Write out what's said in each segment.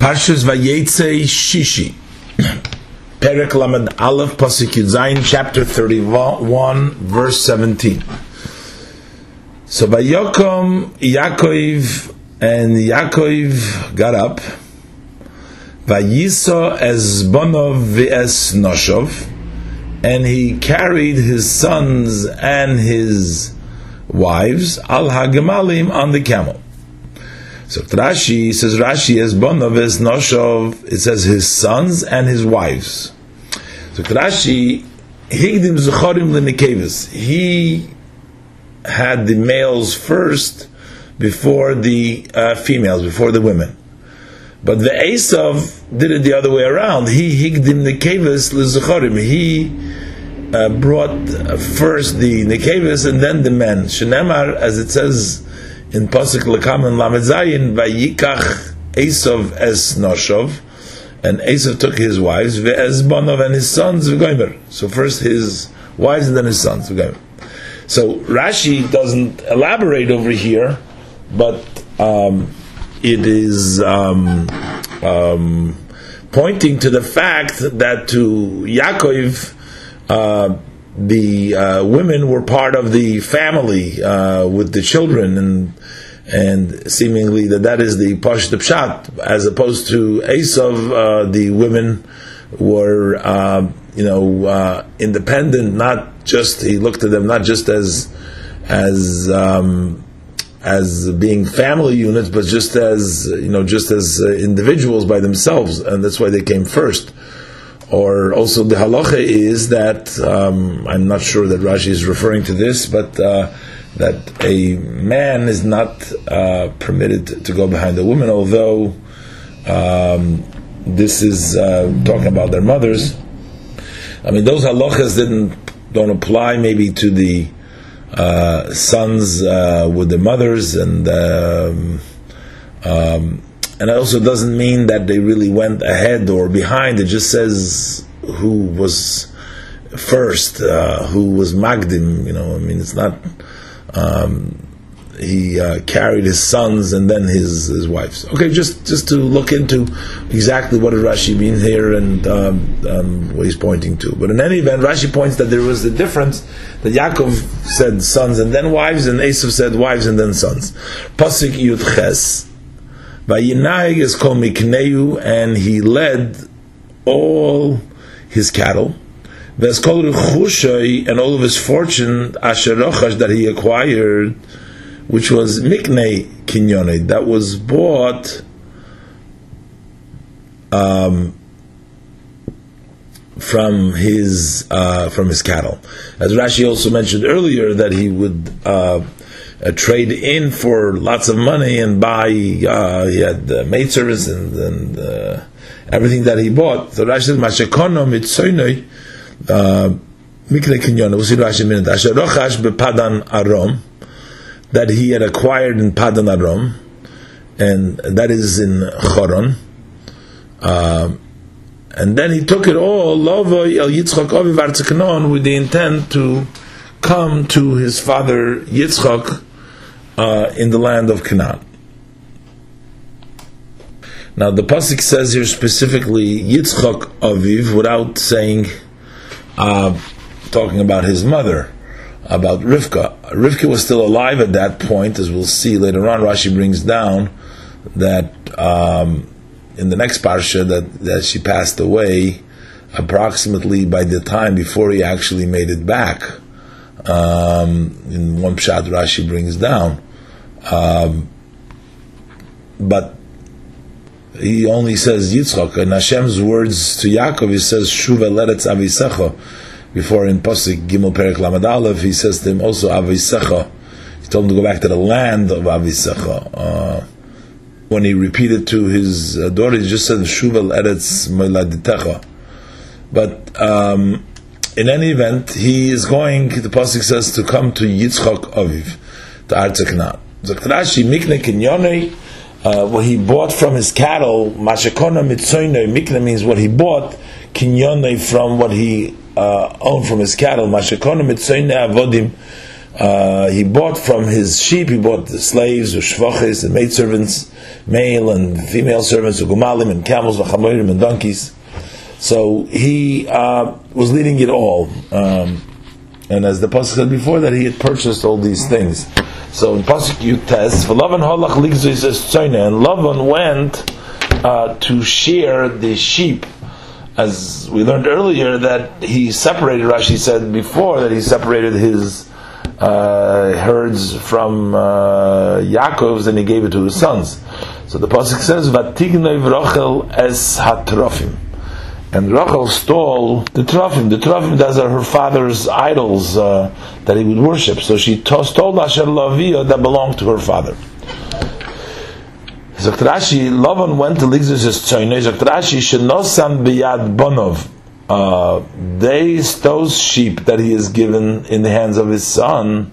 Parshas Vayetze Shishi. Perek Lamed Aleph Pasuk Zayin, chapter 31, verse 17. So Vayokom Yaakov and Yaakov got up. Vayiso as Bonov v'es Noshov, and he carried his sons and his wives al hagemalim on the camel. So Rashi says Rashi as Bonav Noshov. It says his sons and his wives. So Rashi Higdim Zuchorim Lenikevis. He had the males first before the uh, females, before the women. But the Esav did it the other way around. He higdim nekevis lezuchorim. He uh, brought first the nekevis and then the men. Shenemar, as it says in Pasuk Lakam and Lamed Zayin, Vayikach Esav es Noshov, and Esav took his wives, ve'ez Bonov and his sons, v'goimer. So first his wives and then his sons, v'goimer. So Rashi doesn't elaborate over here, but um, it is um, um, pointing to the fact that to Yaakov, uh, the uh, women were part of the family uh, with the children, and and seemingly that that is the pashut pshat, as opposed to Esav, uh, the women were uh, you know uh, independent, not just he looked at them not just as as um, as being family units, but just as you know, just as uh, individuals by themselves, and that's why they came first or also the halacha is that um, I'm not sure that Rashi is referring to this, but uh, that a man is not uh, permitted to go behind a woman, although um, this is uh, talking about their mothers. I mean, those halachas didn't don't apply maybe to the uh, sons uh, with the mothers and. Um, um, and it also doesn't mean that they really went ahead or behind. It just says who was first, uh, who was Magdim. You know, I mean, it's not. Um, he uh, carried his sons and then his his wives. Okay, just just to look into exactly what did Rashi mean here and um, um, what he's pointing to. But in any event, Rashi points that there was a difference that Yaakov said sons and then wives, and Esav said wives and then sons. Pasuk Yud Ches. Vayinayig is called Mikneu, and he led all his cattle. Veskol Rechushay, and all of his fortune, Asherochash, that he acquired, which was Miknei Kinyone, that was bought um, from his uh, from his cattle. As Rashi also mentioned earlier, that he would uh, uh, trade in for lots of money and buy. Uh, he had uh, maid service and, and uh, everything that he bought. So Rashi says, arom that he had acquired in Padan Arom, and that is in Choron. Uh, and then he took it all Oviv with the intent to come to his father Yitzchak uh, in the land of Canaan. Now the pasuk says here specifically Yitzchak Aviv, without saying, uh, talking about his mother, about Rivka. Rivka was still alive at that point, as we'll see later on. Rashi brings down that um, in the next parsha that, that she passed away approximately by the time before he actually made it back. Um, in one pshat Rashi brings down. Um, but he only says Yitzchak, and Hashem's words to Yaakov, he says, Shuva leretz avisecha. Before in Pasuk Gimel Perek Lamed Aleph, he says to him also avisecha. He told him to go back to the land of avisecha. Uh, when he repeated to his daughter, he just said, Shuva leretz meladitecha. But um, in any event, he is going, the Pasuk says, to come to Yitzchak Aviv, to Artzaknat. Rashi mikne kinyonei, uh, what he bought from his cattle, mashakona mitzoinoi, mikne means what he bought, kinyonei from what he uh, owned from his cattle, mashakona mitzoinoi avodim, uh, he bought from his sheep, he bought the slaves, the shvachis, the maidservants, male and female servants, the gumalim and camels, the and donkeys. So he uh, was leading it all. Um, and as the Pasuk said before, that he had purchased all these things. So in Pasuk Yutes, Lavan halach and Lavan went uh, to shear the sheep as we learned earlier, that he separated. Rashi said before that he separated his uh, herds from uh, Yaakov's, and he gave it to his sons. So the pasuk says, "Vatignoi Rachel es hatrofim," and Rachel stole the trofim. The trofim, those are her father's idols uh, that he would worship. So she to- stole Asher Lavia that belonged to her father. Sagt Rashi, Lavan went to his tzoyne, Sagt Rashi, Shenosan biyad bonov. Uh, they, those sheep that he has given in the hands of his son,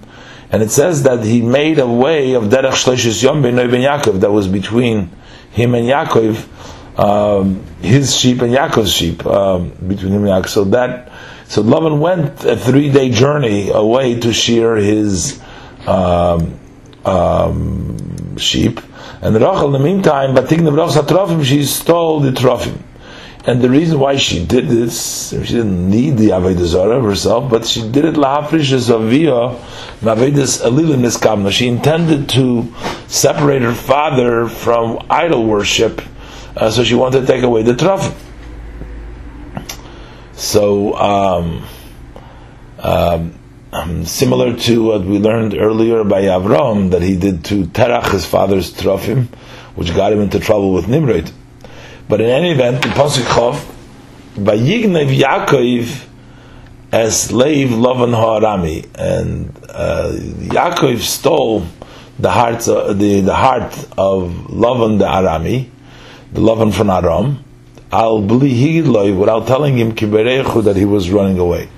and it says that he made a way of Derech Shloshis Yom ben Yaakov, that was between him and Yaakov, um, his sheep and Yaakov's sheep, um, between him and Yaakov. So that, so Lavan went a three day journey away to shear his um, um sheep, and Rachel, in the meantime, Batigna Brachs HaTrofim, she stole the Trofim. And the reason why she did this, she didn't need the Avodah Zarah herself, but she did it lahafrish as aviyah, mavedas alilim niskamna. She intended to separate her father from idol worship, uh, so she wanted to take away the trofim. So, um, um, um, similar to what we learned earlier by Avram, that he did to Terach, his father's Trofim, which got him into trouble with Nimrod. But in any event, the Pasuk Chov, Yignev Yaakov as slave Lavan Ha'arami, and uh, Yaakov stole the heart, uh, the, the heart of Lavan the Arami, the Lavan from Aram, Al Bli without telling him Kiberechu that he was running away.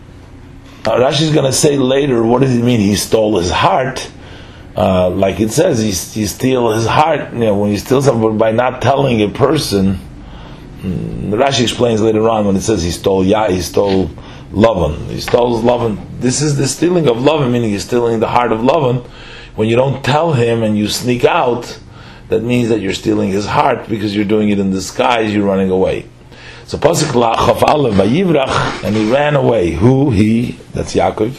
Uh, Rashi is going to say later, what does it mean? He stole his heart. Uh, like it says, he, he steal his heart. You know, when you steal something by not telling a person. Mm, Rashi explains later on when it says he stole yeah, he stole Lavan. He stole Lavan. This is the stealing of Lavan, meaning he's stealing the heart of Lavan. When you don't tell him and you sneak out, that means that you're stealing his heart because you're doing it in disguise. You're running away. So Pasuk Chaf Aleph Vayivrach, and he ran away. Who he? That's Yaakov.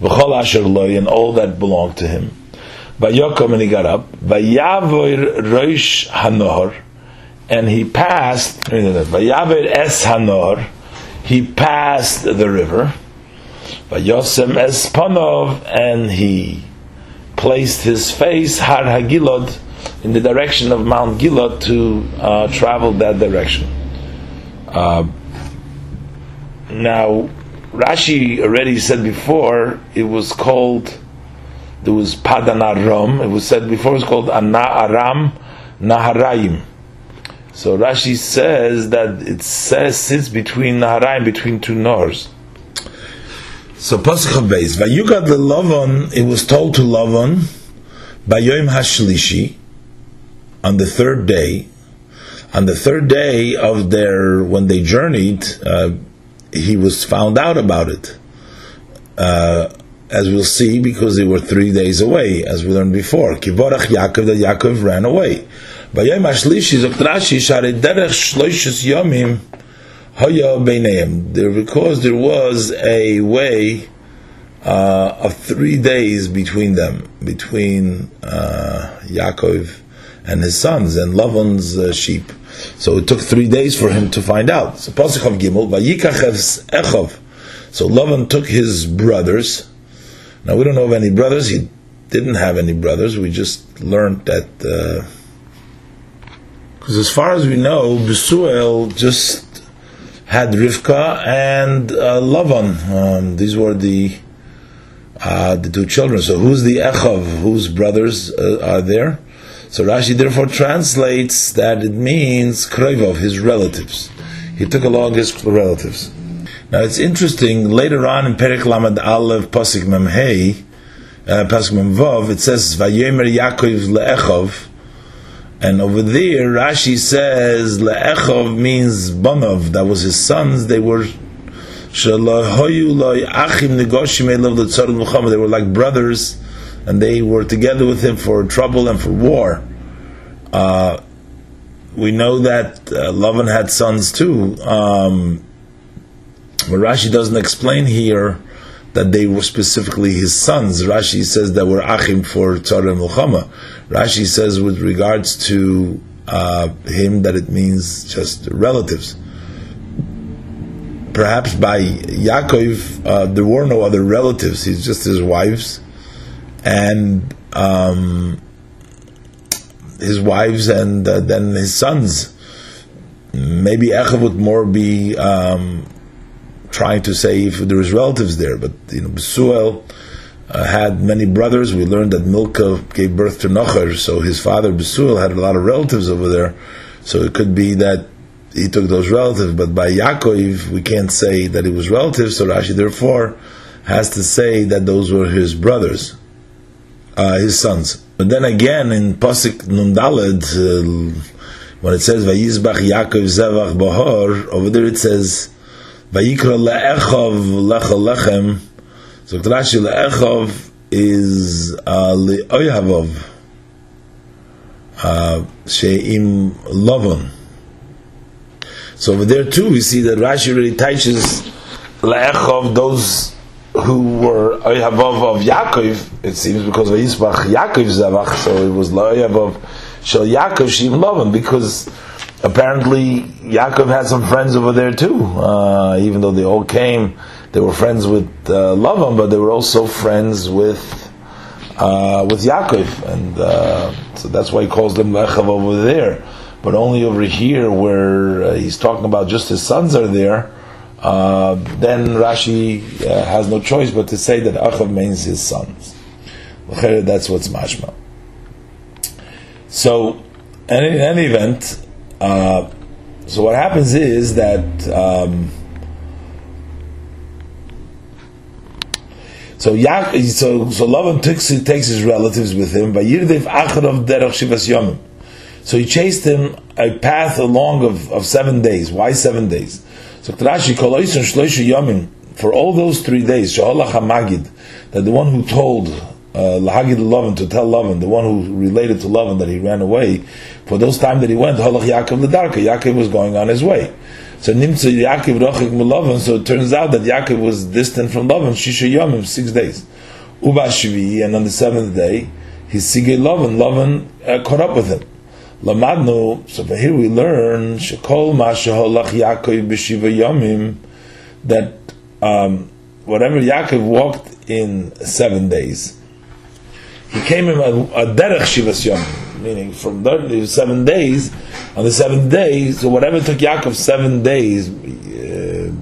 V'chol Asher Loi, and all that belonged to him. Vayokom, and he got up. Vayavoir Roish Hanor, and he passed. Vayavoir Es Hanor, he passed the river. Vayosem Es Panov, and he placed his face Har Hagilod in the direction of Mount Gilad to uh, travel that direction. Uh, now, Rashi already said before it was called. There was Padan Aram. It was said before it was called Ana Aram Naharaim. So Rashi says that it says sits between Naharaim, between two Nors. So Pasuk Beis, Vayugad Lavan. It was told to Lavan, Bayoim Hashlishi, on the third day, on the third day of their when they journeyed, uh, he was found out about it. Uh, as we'll see, because they were three days away, as we learned before. Kivorach Yaakov, that Yaakov ran away. Because there was a way uh, of three days between them, between uh, Yaakov and his sons and Lavan's uh, sheep. So it took three days for him to find out. So Pasuk of Gimel. So Lavan took his brothers. Now we don't know of any brothers. He didn't have any brothers. We just learned that because uh, as far as we know, Besuel just had Rivka and uh, Lavan. Um, these were the uh, the two children. So who's the Echov? Whose brothers uh, are there? So Rashi therefore translates that it means Kroivov, his relatives. He took along his relatives. Now it's interesting, later on in Perik Lamed Aleph Pasik Mem Hey, uh, Mem Vav, it says, Vayemer Yaakov le'echov, and over there, Rashi says, le'echov means Banov, that was his sons, they were They were like brothers, and they were together with him for trouble and for war. Uh, we know that uh, Lavan had sons too. Um, but Rashi doesn't explain here that they were specifically his sons. Rashi says that were achim for Tzara and Mulchama. Rashi says with regards to uh, him that it means just relatives. Perhaps by Yaakov uh, there were no other relatives. He's just his wives and um, his wives and uh, then his sons. Maybe Echav would more be um, trying to say if there is relatives there, but you know Besuel uh, had many brothers. We learned that Milka gave birth to Nocher, so his father Besuel had a lot of relatives over there. So it could be that he took those relatives, but by Yaakov we can't say that it was relatives. So Rashi therefore has to say that those were his brothers, uh, his sons. But then again in Pasik Nundaled, uh, when it says Vayizbach Yaakov Zevach Bahor, over there it says Vayikra Le'echov Lecha Lechem. So Rashi Le'echov is uh. Uh, She'im Lovon. So over there too, we see that Rashi really teaches Le'echov those who were Oyhavov of Yaakov, it seems, because of Yisbach Yaakov Zavach, so it was Oyhavov Shel Yaakov Shim Lovon, because apparently Yaakov had some friends over there too. Uh, even though they all came, they were friends with uh, Lavan, but they were also friends with uh, with Yaakov, and uh, so that's why he calls them Lechav over there. But only over here, where uh, he's talking about just his sons are there. Uh, then Rashi uh, has no choice but to say that Achav means his sons. That's what's mashma. So, and in any event, uh, so what happens is that um, so so so Lavan takes, takes his relatives with him. So he chased him a path along of, of seven days. Why seven days? So Yamin for all those three days, Magid, that the one who told uh, Lahagid Lavan to tell Lavan, the one who related to Lavan that he ran away, for those time that he went, Halach Yaakov Ledarka, Yaakov was going on his way. So Nimtza Yaakov Rochik Lavan, so it turns out that Yaakov was distant from Lavan, Shisha Yomim, six days. Uba Shvi, and on the seventh day, he Sigay Lavan, Lavan uh, caught up with him. Lamadnu, so here we learn, Shekol Masha Halach Yaakov B'Shiva Yomim, that um, whatever Yaakov walked in seven days, he came in a, a derech shivas yom, meaning from seven days. On the seventh day, so whatever took Yaakov seven days, uh,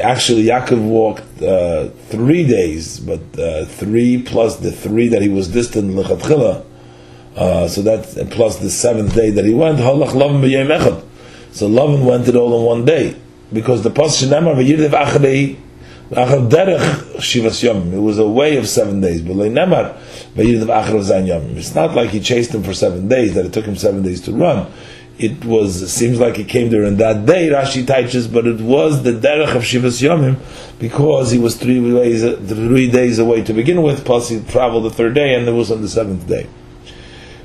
actually Yaakov walked uh, three days, but uh, three plus the three that he was distant lechatchila. Uh, so that plus the seventh day that he went, halach lavin b'yem echad. So Lavan went it all in one day because the pasuk nemar v'yirdev achrei it was a way of seven days. But Linemar Bayrid Ahr Zayam. It's not like he chased him for seven days, that it took him seven days to run. It was, it seems like he came in that day, Rashi teaches, but it was the derech of Shivas Yomim, because he was three days, three days away to begin with, plus he traveled the third day, and it was on the seventh day.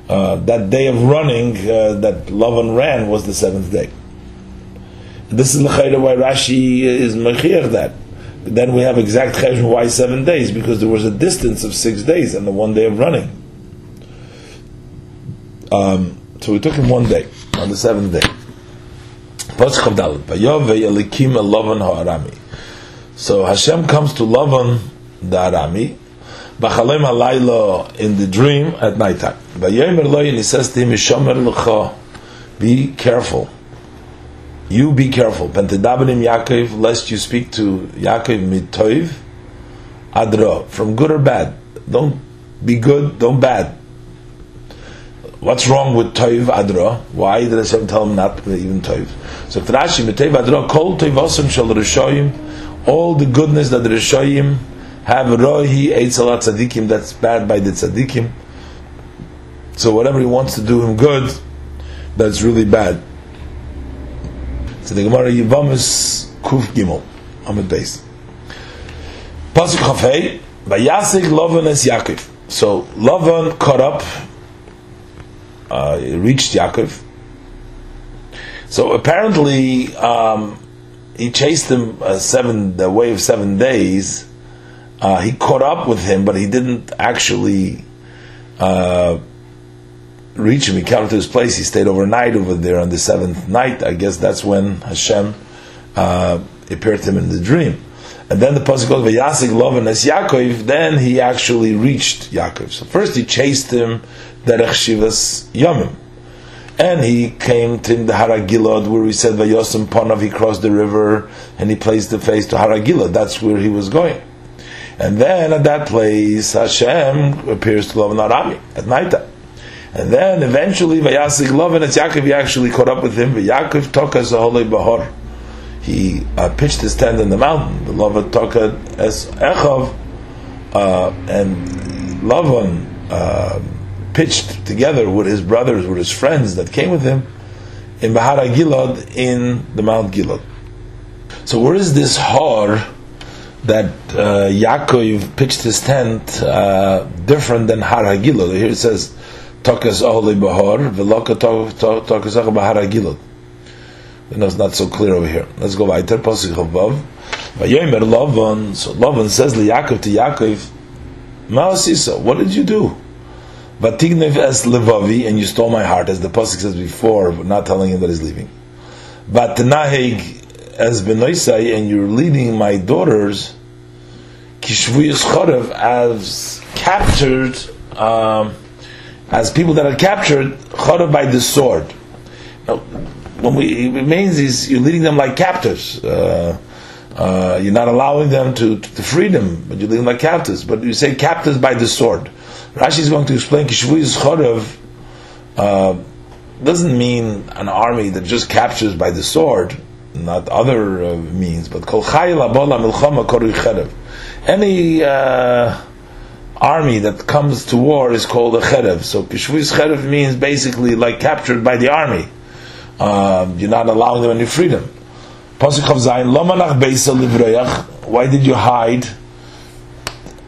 Uh, that day of running uh, that Lavan ran was the seventh day. This is the why Rashi is mechir that then we have exact cheshbon why seven days because there was a distance of six days and the one day of running. Um, so we took him one day on the seventh day. So Hashem comes to Lavan the Arami, Bachalem Halayla in the dream at night time. And he says to him, Be careful you be careful. Pentedabenim Yaakov, lest you speak to Yaakov mitoiv adra, from good or bad. Don't be good, don't bad. What's wrong with toiv adra? Why did Hashem tell him not even toiv? So Rashi mitoiv adra kol toivosim shel rishoyim, all the goodness that the rishoyim have rohi eitzalat tzadikim, that's bad by the tzadikim. So whatever he wants to do him good, that's really bad. So the Gemara Yivamis Kuf Gimel, Amid Beis. Pasuk Chafei, Vayasig Lavan es Yaakov. So Lavan caught up, uh, reached Yaakov. So apparently, um, he chased him uh, seven, the way of seven days. Uh, he caught up with him, but he didn't actually uh, reach him. He came to his place. He stayed overnight over there on the seventh night. I guess that's when Hashem uh, appeared to him in the dream. And then the pasuk goes, "Vayasig loven as Yaakov." Then he actually reached Yaakov. So first he chased him derech shivas yomim, and he came to the Haragilad where we said Vayosem Panav. He crossed the river and he placed the face to Haragilad. That's where he was going. And then at that place, Hashem appears to Lavan Arami at night. And then eventually, Vayasig Lavan at Yaakov, he actually caught up with him. Yaakov tokas Zahole Bahor he uh, pitched his tent in the mountain. The Lavan took as Echav, uh, and Lavan uh, pitched together with his brothers, with his friends that came with him in Bahara Gilad in the Mount Gilad. So where is this har that uh, Yaakov pitched his tent uh, different than Har Hagilad? Here it says, Tokas Ohli Bahar, Veloka Tokas Bahar Hagilad. You know, it's not so clear over here. Let's go weiter. Pasuk Chavav. Vayomer Lavan. So Lavan says to Yaakov to Yaakov, Ma'asisa, what did you do? Vatignev es levavi, and you stole my heart, as the pasuk says before, not telling him that he's leaving. Vatnahig as benoisai, and you're leading my daughters kishvuyas chorev as captured, um, as people that are captured chorev by the sword. Now, when we, it means is you're leading them like captives. Uh, uh, you're not allowing them to, to, freedom, but you're leading them like captives. But you say captives by the sword. Rashi is going to explain Kishvuiz Chorev uh, doesn't mean an army that just captures by the sword, not other uh, means, but Any uh, army that comes to war is called a Cherev. So Kishvuiz Cherev means basically like captured by the army uh, you're not allowing them any freedom. Lomanach Beisa why did you hide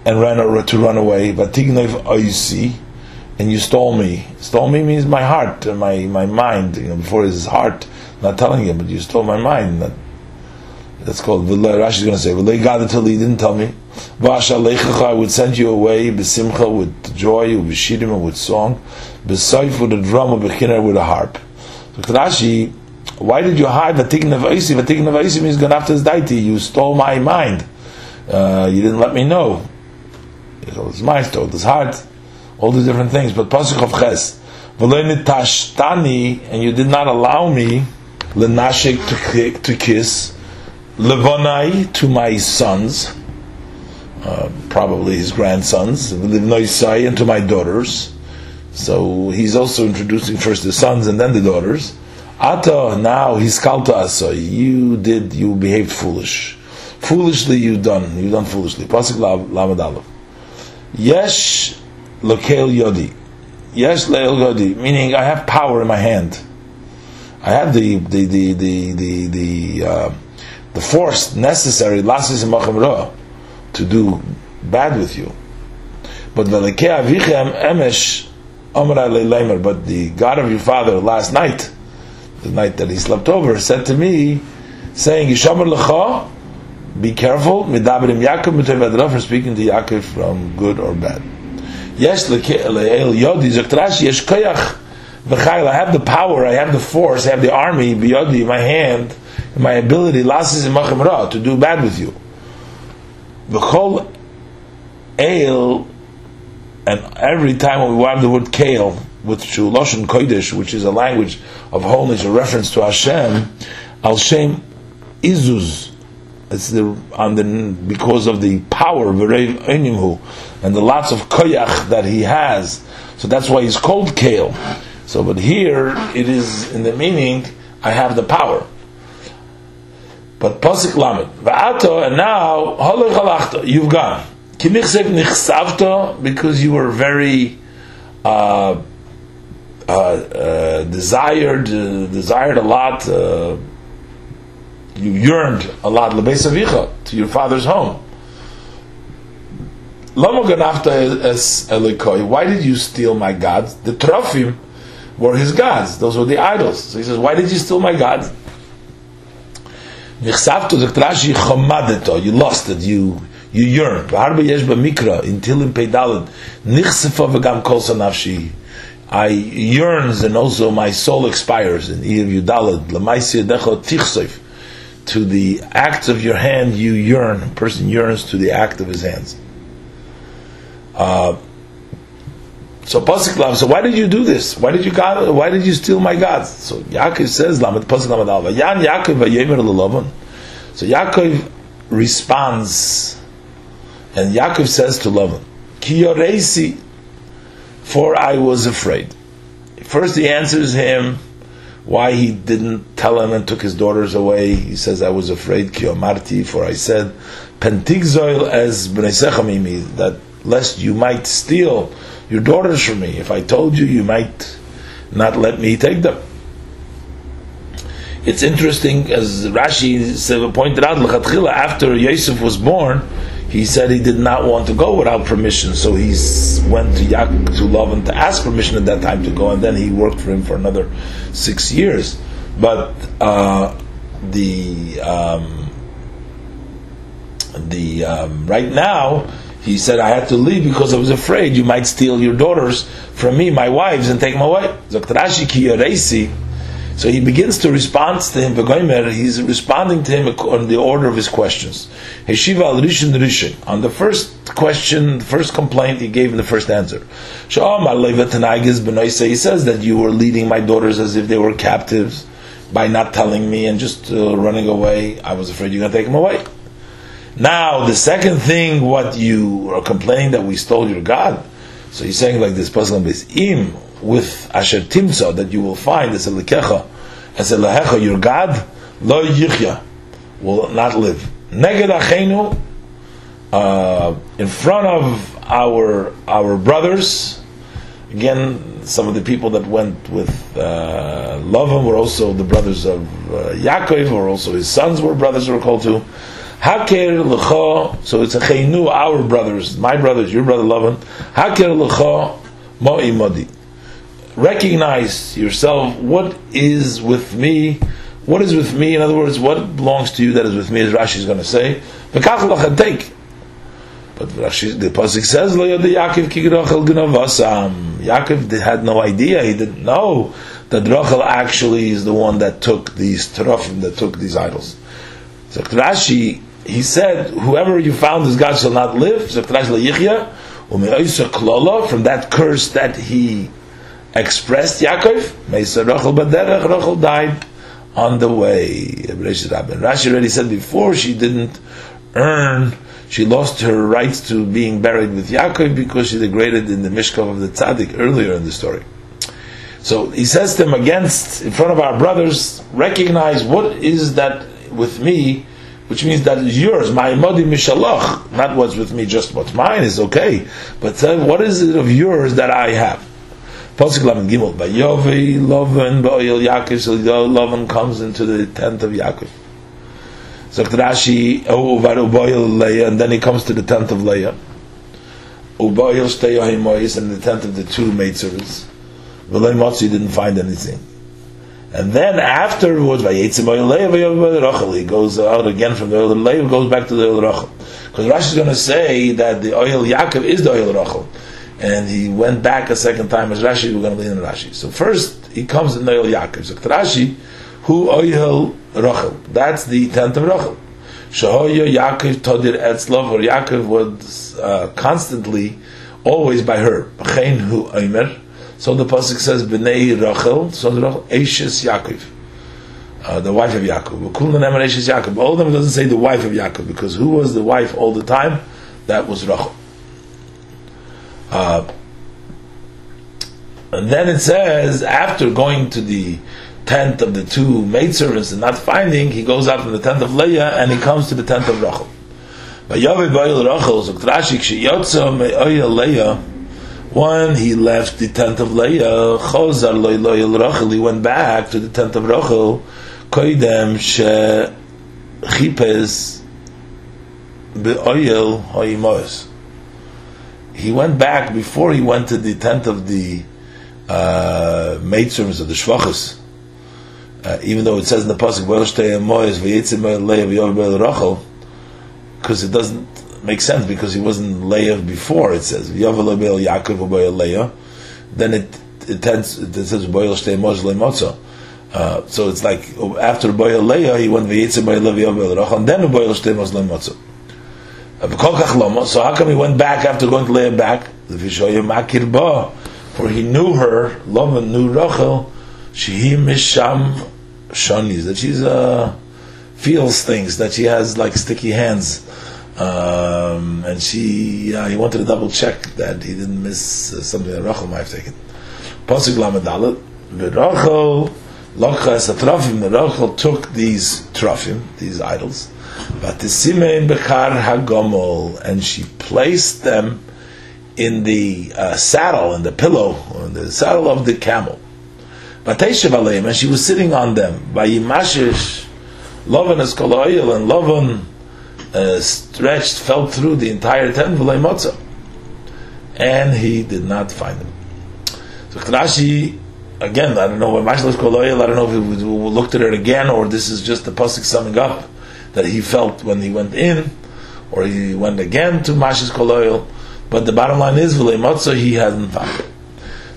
and ran to run away? Vatignev Oisi, and you stole me. Stole me means my heart, my my mind. You know, before his heart, not telling him, but you stole my mind. That, that's called Rashi is going to say V'lei God until he didn't tell me. V'asha I would send you away b'simcha with joy, with shirim, with song, b'saif with a drum, with a harp. So Rashi, why did you hide Vatigna Vaisi? Vatigna Vaisi means Ganaftas Daiti. You stole my mind. Uh, you didn't let me know. You stole his mind, stole his heart, all these different things. But Pasuk of Ches, tashtani, and you did not allow me lenashik to, kiss levonai to my sons, uh, probably his grandsons, livnoisai, and to my daughters. So he's also introducing first the sons and then the daughters. Ata, now he's kalta asa. You did, you behaved foolish. Foolishly you done, you done foolishly. Pasuk lamadalav. Yesh lokel yodi. Yesh leil yodi, meaning I have power in my hand. I have the the the the the uh, the force necessary, lasis to do bad with you. But emesh but the God of your father last night, the night that he slept over, said to me, saying, Yishamar lecha, be careful, midabrim Yaakov for speaking to Yaakov from good or bad. Yes, le'el yodi, yesh koyach, I have the power, I have the force, I have the army, biyodi, my hand, my ability, lasis imachim to do bad with you. V'chol el and every time we want the word kale, with Lashon Kodesh, which is a language of holiness, a reference to Hashem, Al Shem Izuz. It's the, on the because of the power and the lots of koyach that he has. So that's why he's called Kale. So, but here it is in the meaning I have the power. But Pasik Lamed, Va'ato, and now you've gone because you were very uh, uh, uh, desired, uh, desired a lot, uh, you yearned a lot to your father's home. Lamo ganafta es elikoi. Why did you steal my gods? The trophim were his gods. Those were the idols. So he says, why did you steal my gods? You lost it. You you yearn. I yearns and also my soul expires. In to the acts of your hand you yearn. A person yearns to the act of his hands. Uh, so Pasuk so why did you do this? Why did you God, why did you steal my gods? So Yaakov says Lamed Pasuk Lamed Alva Yan Yaakov Vayemer Lelavan. So Yaakov responds, and Yaakov says to Lavan, Ki yoresi, for I was afraid. First he answers him why he didn't tell him and took his daughters away. He says, I was afraid, Ki Marti, for I said, Pentigzoil as B'nei that lest you might steal your daughters from me. If I told you, you might not let me take them. It's interesting, as Rashi pointed out, after Yosef was born, he said he did not want to go without permission, so he went to Yak to Lavan to ask permission at that time to go, and then he worked for him for another six years. But uh, the um, the um, right now he said, I had to leave because I was afraid you might steal your daughters from me, my wives, and take them away. So he begins to respond to him, he's responding to him on the order of his questions. On the first question, the first complaint, he gave him the first answer. He says that you were leading my daughters as if they were captives by not telling me and just uh, running away. I was afraid you're going to take them away. Now, the second thing, what you are complaining that we stole your God. So he's saying like this, Pasal is im with asher timsa that you will find as a lekecha, as a lehecha, your God, lo yichya, will not live. Neged achenu, uh, in front of our our brothers. Again, some of the people that went with uh, Lavan were also the brothers of uh, Yaakov, or also his sons were brothers were called to. Haker lecha, so it's a chaynu, our brothers, my brothers, your brother Lavan. Haker lecha mo'i modi. Recognize yourself. What is with me? What is with me? In other words, what belongs to you that is with me? As Rashi is going to say, take. But Rashi, the pasuk says, "Lo Yaakov ki gnavasam." Yaakov had no idea. He didn't know that Rachel actually is the one that took these terafim, that took these idols. So Rashi he said, whoever you found as God shall not live, from that curse that he expressed, Yaakov, Rachel died on the way. Rashi already said before she didn't earn, she lost her rights to being buried with Yaakov because she degraded in the Mishkav of the Tzaddik earlier in the story. So he says to them against, in front of our brothers, recognize what is that with me which means that is yours. My modi mishalach, not what's with me, just what's mine is okay. But tell what is it of yours that I have? Pasuk Lavan Gimel. Yovi Lovan Ba'oil Lovan comes into the tent of Yaakov. So Rashi, Uvaru Leah, and then he comes to the tent of Leah. Ubayil Shteyohimois, and the tent of the two maidservants. V'lei Motzi didn't find anything. And then afterwards, by he goes out again from the oil Lev, goes back to the oil Rachel. Because Rashi is going to say that the oil Yaakov is the oil Rachel. And he went back a second time as Rashi, we're going to lean in Rashi. So first, he comes in the oil Yaakov. So Rashi, who oil Rachel. That's the tenth of Rachel. Shahoya Yaakov Todir Etzlov, or Yaakov was uh, constantly, always by her. Hu Omer. So the pasuk says b'nei Rachel, so the Eishes Yaakov, uh, the wife of Yaakov. Eishes Yaakov. All of them doesn't say the wife of Yaakov because who was the wife all the time? That was Rachel. Uh, and then it says after going to the tent of the two maidservants and not finding, he goes out from the tent of Leah and he comes to the tent of Rachel. But Yahweh Rachel, when he left the tent of Leah, Chozar Loy Loyal Rachel, he went back to the tent of Rachel, Koidem She chipes be'oyel ha'imois. He went back before he went to the tent of the uh, maidsrooms of the shvachas. Uh, even though it says in the pasuk because it doesn't make sense because he wasn't Leah before. It says Yaakov Then it it tends it says Boyel Shtei Leimotza. Uh, so it's like after Boyel Leah he went V'yitzim Boyel Yaakov and then Boyel Shtei Mos Leimotza. Uh, so how come he went back after going to Leah back? For he knew her, Lavan knew Rachel, she misham shanis, that she's uh, feels things, that she has like sticky hands. Um, and she, he wanted to double check that he didn't miss uh, something that Rachel might have taken. Pasuk Lamadalit, Rachel, Lochas Atrafim, Rachel took these trafim, these idols, but the Simein Bekar Hagomol, and she placed them in the uh, saddle, in the pillow, in the saddle of the camel. And she was sitting on them. Vayimashish, Lovan is koloyel, and Lovan uh, stretched, fell through the entire tent, v'leimotza. And he did not find them. So Rashi, again, I don't know what Mashal is koloyel, I don't know if we looked at it again, or this is just the pasuk summing up that he felt when he went in, or he went again to Mashal koloyel. But the bottom line is, v'leimotza, he hasn't found it.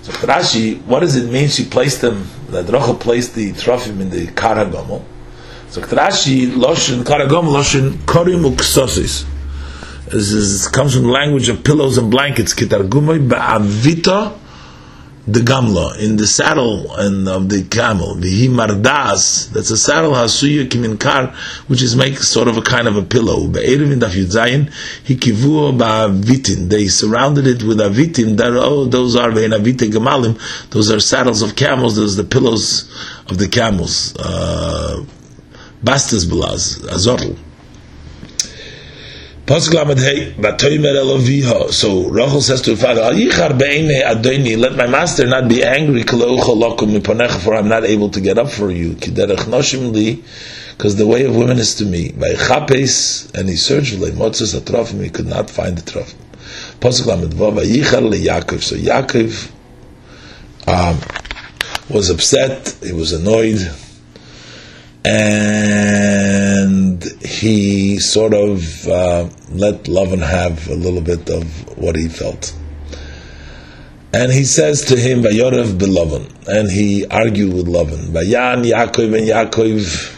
So Rashi, what does it mean? She placed them. That Rachel placed the trofim in the karagomel. So Rashi, loshin karagomel, loshin korim uksosis. This comes from the language of pillows and blankets. Kitargumay ba'avita the gamla in the saddle and of the camel. The mardas that's a saddle hasuya kiminkar which is make sort of a kind of a pillow. Be'erev in daf yudzayin hikivu ba'avitin they surrounded it with avitin that oh those are ve'en avite gemalim. Those are saddles of camels. Those are the pillows of the camels. Uh, bastas belaz Eloviha. So Rachel says to her father, let my master not be angry, for I'm not able to get up for you. Because the way of women is to me. By Chapes, and he searched for Leimotzes Atrofim, he could not find the Yaakov. So Yaakov um, was upset, he was annoyed, and he sort of uh, let Lavan have a little bit of what he felt. And he says to him, Vayorev beloved, and he argued with Lavan. Vayan Yaakov and Yaakov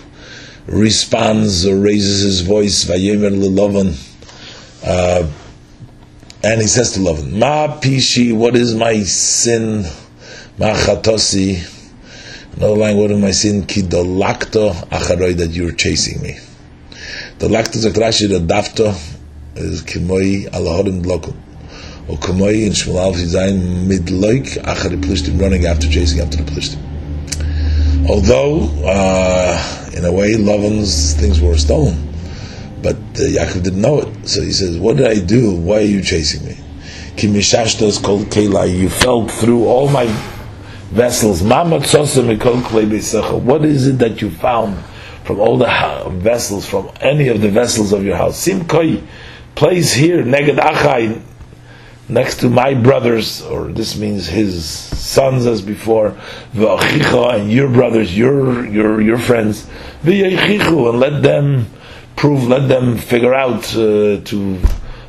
responds or raises his voice, Vayomer Lavan, uh, and he says to Lavan, Ma pishi, what is my sin? Ma chatosi, no line, what am I saying? Ki dolakto acharoi that you're chasing me. Dolakto zakrashi the dafto is kimoi alahodim dlokum. Or kimoi in Shmuel Zayin midloik achari plishtim running after chasing after the plishtim. Although, uh, in a way, Lavan's things were stolen, but uh, Yaakov didn't know it. So he says, "What did I do? Why are you chasing me?" Kimishashtas kol kelai. You fell through all my vessels. What is it that you found from all the vessels, from any of the vessels of your house? Simkoi, place here, neged achai, next to my brothers, or this means his sons as before, and your brothers, your your your friends, and let them prove, let them figure out uh, to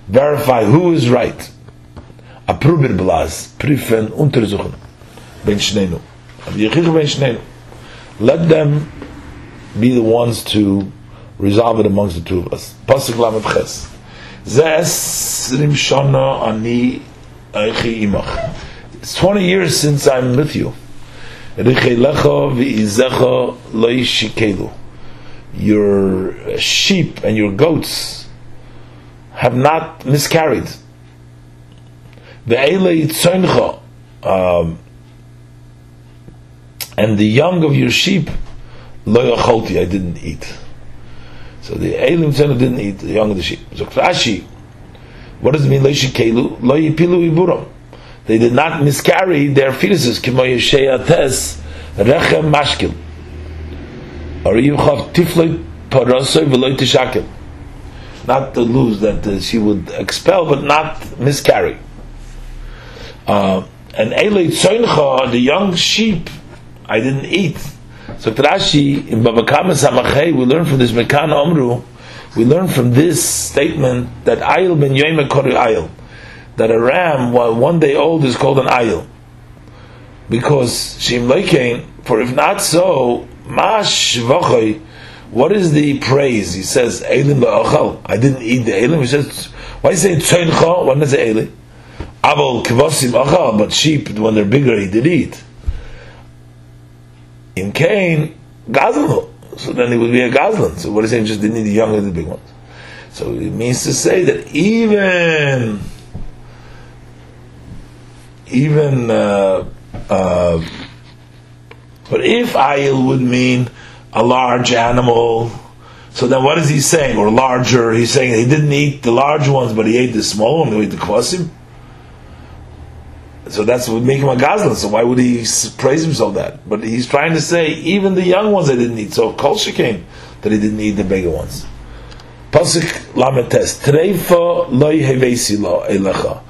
verify who is right. Aprubir blaz, prifen untersuchen ben. Let them be the ones to resolve it amongst the two of us. Pasuk lamed ches. Rimshana ani imach. It's 20 years since I'm with you. Your sheep and your goats have not miscarried. Um, and the young of your sheep, lo yacholti, I didn't eat. So the Elim Tzenu didn't eat the young of the sheep. So Rashi, what does it mean, lo yishikelu, lo yipilu iburam? They did not miscarry their fetuses, kimo yeshea tes, rechem mashkil. Or yivchav tifloy parosoi v'loy tishakel. Not to lose, that she would expel, but not miscarry. Uh, and Elei Tzoincha, the young sheep, I didn't eat. So Rashi in Bava Kama Samachei, we learn from this Mekan Omru, we learn from this statement that Ayil ben Yoime Kori Ayil, that a ram, while one day old, is called an Ayil. Because Shim Leikein, for if not so, Mash Vachoi, what is the praise? He says, Eilim ba'achal. I didn't eat the Eilim. He says, why say Tzoincha? When does it Eilim? Abel kivosim achal, but sheep, when they're bigger, he did eat. In Cain, gazlan. So then he would be a gazlan. So what is saying? Just didn't eat the young or the big ones. So it means to say that even, even, uh, uh, but if ayil would mean a large animal, so then what is he saying? Or larger? He's saying he didn't eat the large ones, but he ate the small ones. He ate the kvasim. So that's what make him a gazlan. So why would he praise himself that? But he's trying to say even the young ones I didn't eat. So kol came that he didn't eat the bigger ones. Pasuk lametes treifa loy hevesi lo elecha.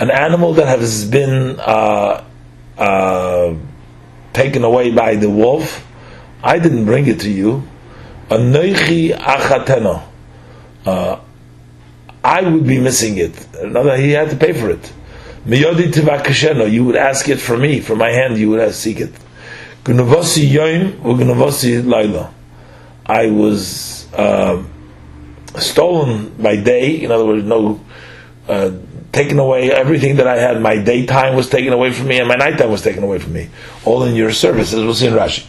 An animal that has been uh, uh, taken away by the wolf. I didn't bring it to you. Anoichi achateno. Uh, I would be missing it. Another, he had to pay for it. Miyodi tivakasheno, you would ask it from me, from my hand, you would seek it. Gunavosi yoim ugunavosi laila. I was uh, stolen by day, in other words, no, uh, taken away, everything that I had, my daytime was taken away from me, and my nighttime was taken away from me. All in your service, as we'll see in Rashi.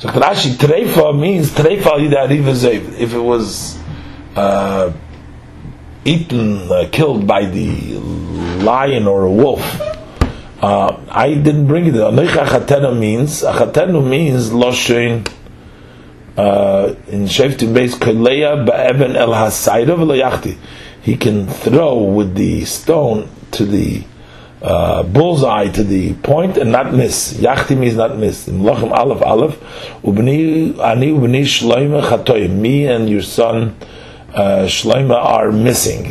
So Rashi, Treifa means Treifa If it was uh, eaten, uh, killed by the lion or a wolf. Uh, I didn't bring it. Anoich achatenu means achatenu means loshin uh, in sheftim base koleya ba'eben el hasayda v'layachti. He can throw with the stone to the uh, bullseye to the point and not miss. Yachti means not miss. In Lachem Aleph Aleph, ubni ani ubni shloime chatoyim. Me and your son uh, Shloima are missing.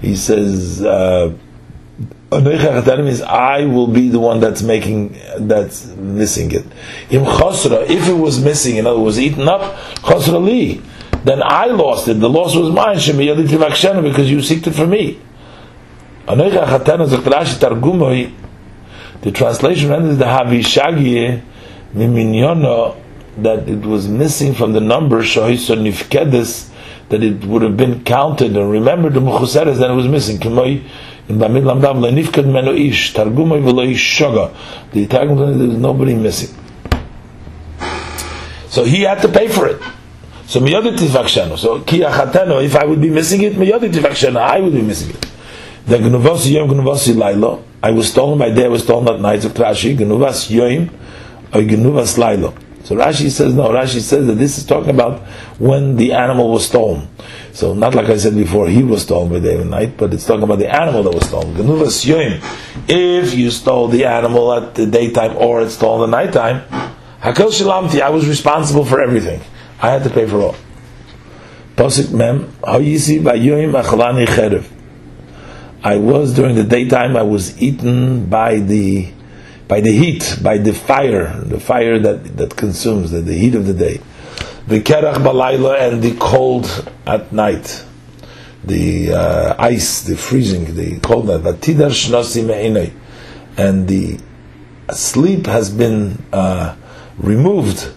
He says, uh, means I will be the one that's making, that's missing it. If it was missing, in other words, eaten up, li, then I lost it. The loss was mine, because you seeked it for me. The translation renders the havishagi miminyono that it was missing from the number Shahisa Nifkedes that it would have been counted and remembered the Mechuseres that it was missing. Kemoi in Bamid Lamdav Lenifked Menu Ish Targumai V'lo Ish Shoga. The Targum there's nobody missing. So he had to pay for it. So miyodi tifakshano. So ki achateno, if I would be missing it, miyodi tifakshano, I would be missing it. The gnuvasi yom gnuvasi lailo. I was stolen by day, I was stolen at night of Trashi. Gnuvas yom, or gnuvas lailo. So Rashi says no. Rashi says that this is talking about when the animal was stolen. So not like I said before, he was stolen by day and night, but it's talking about the animal that was stolen. If you stole the animal at the daytime or it's stolen at nighttime, Hakel Shilamti, I was responsible for everything. I had to pay for all. Posik Mem, I was during the daytime, I was eaten by the by the heat, by the fire, the fire that, that consumes, the, the heat of the day. The kerach balayla and the cold at night. The uh, ice, the freezing, the cold night. And the sleep has been uh, removed.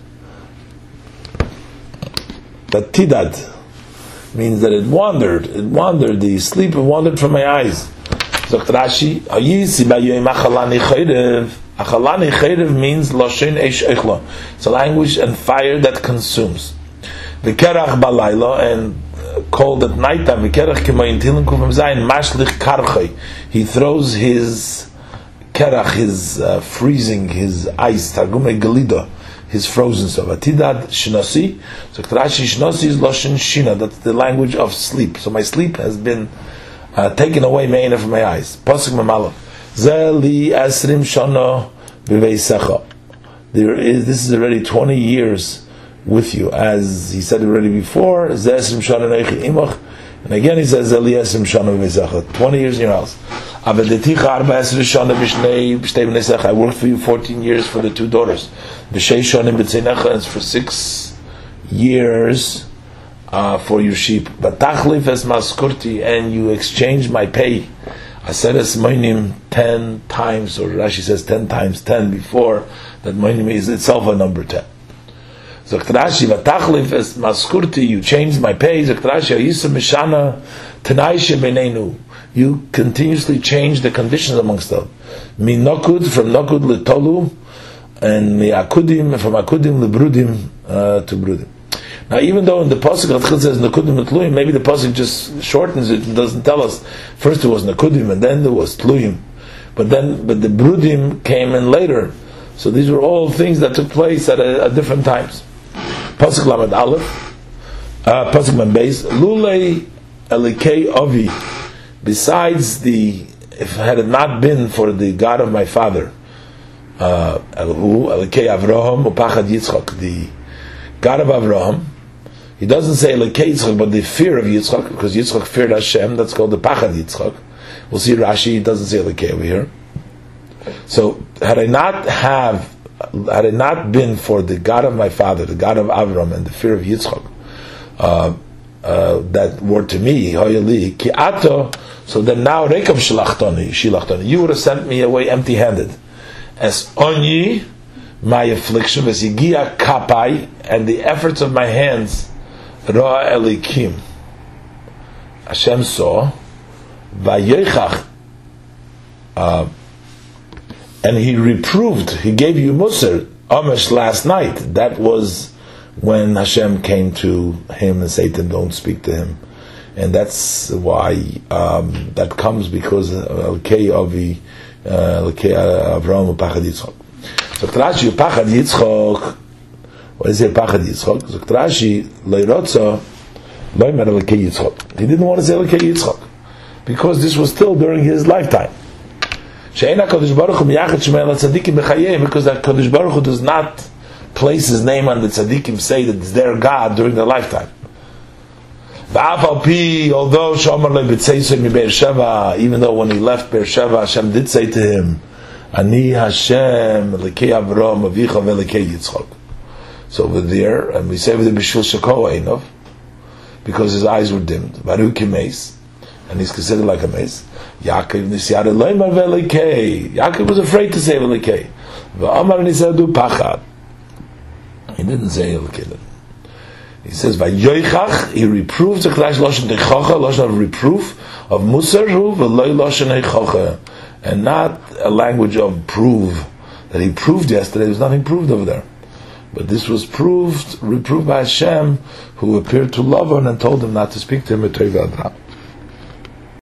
Vatidad means that it wandered. It wandered. The sleep wandered from my eyes. Sagt Rashi, achalani chayrev. Means loshin eish echla. It's a language and fire that consumes. V'kerach balayla and cold at night time. V'kerach k'mayin tilin kufim zayin mashlich karchay. He throws his kerach, his uh, freezing, his ice, targume galida, his frozen stuff. Atidad shinasi. So Rashi shinasi is loshin shina. That's the language of sleep. So my sleep has been uh, taken away meina from my eyes. Pasuk mamalav. Zeli esrim shana b'veisecha. there is this is already 20 years with you, as he said already before. And again, he says, 20 years in your house. I worked for you 14 years for the two daughters. It's for six years uh, for your sheep. But tachlif es maskurti, and you exchange my pay. I said es moinim ten times, or Rashi says ten times ten before that moinim is itself a number ten. Zakt Rashi, es maskurti, you changed my. Zakt Rashi, mishana. You continuously change the conditions amongst them. Mi nokud from nokud litolu, and mi akudim from akudim lebrudim uh, to brudim. Now, even though in the pasuk Chachil says nakudim tluim, maybe the pasuk just shortens it and doesn't tell us. First it was nakudim, and then there was tluim, but then but the brudim came in later. So these were all things that took place at, a, at different times. Pasuk Lamed Aleph, uh, pasuk Membeis, lulei elikei avi. Besides the, if had it not been for the God of my father, uh, Elhu, Elikei Avraham, Upachad Yitzchak, the God of Avraham, he doesn't say Lekei Yitzchak, but the fear of Yitzchak, because Yitzchak feared Hashem, that's called the Pachad Yitzchak. We'll see Rashi, he doesn't say Lekei over here. So, had I not have, had it not been for the God of my father, the God of Avram, and the fear of Yitzchak, uh, uh, that were to me, Hoyali, Ki Ato, so then now Rekam Shilachtoni, Shilachtoni, you would have sent me away empty handed. As Onyi, my affliction, as Yigia Kapai, and the efforts of my hands, Ra Elikim. Hashem saw, Vayochach, uh, and he reproved, he gave you Musar, Amish last night. That was when Hashem came to him and Satan, don't speak to him. And that's why um, that comes because Elkei Avi, Elkei Avraham Pachad Yitzchok. So Trashi Pachad Yitzchok what is it? Pachad Yitzchok? Zok Rashi, Leirotza, Loimer Lekei Yitzchok. He didn't want to say Lekei Yitzchok. Because this was still during his lifetime. She'en HaKadosh Baruch Hu miyachet shmei tzaddikim b'chayim, because that Kadosh Baruch Hu does not place his name on the tzaddikim, say that it's their God during their lifetime. Although Shomer Sheva, even though when he left Beersheba, Hashem did say to him, Ani Hashem, Lekei Avram, Avicha, Velekei Yitzchok. So over there, and we say with the Bishul Shako Einov, because his eyes were dimmed. Baruch mace, and he's considered like a mace. Yaakov Nisyar Eloimar Velikei. Yaakov was afraid to say Velikei. V'amar Nisadu. He didn't say Velikei. He says, Vayoichach, he reproves the Klash Loshen Techocha, Loshen of reproof, of Musar Hu, V'loi Loshen Echocha, and not a language of prove, that he proved yesterday, there's nothing proved over there. But this was proved, reproved by Hashem, who appeared to Lavan and told him not to speak to him at Torah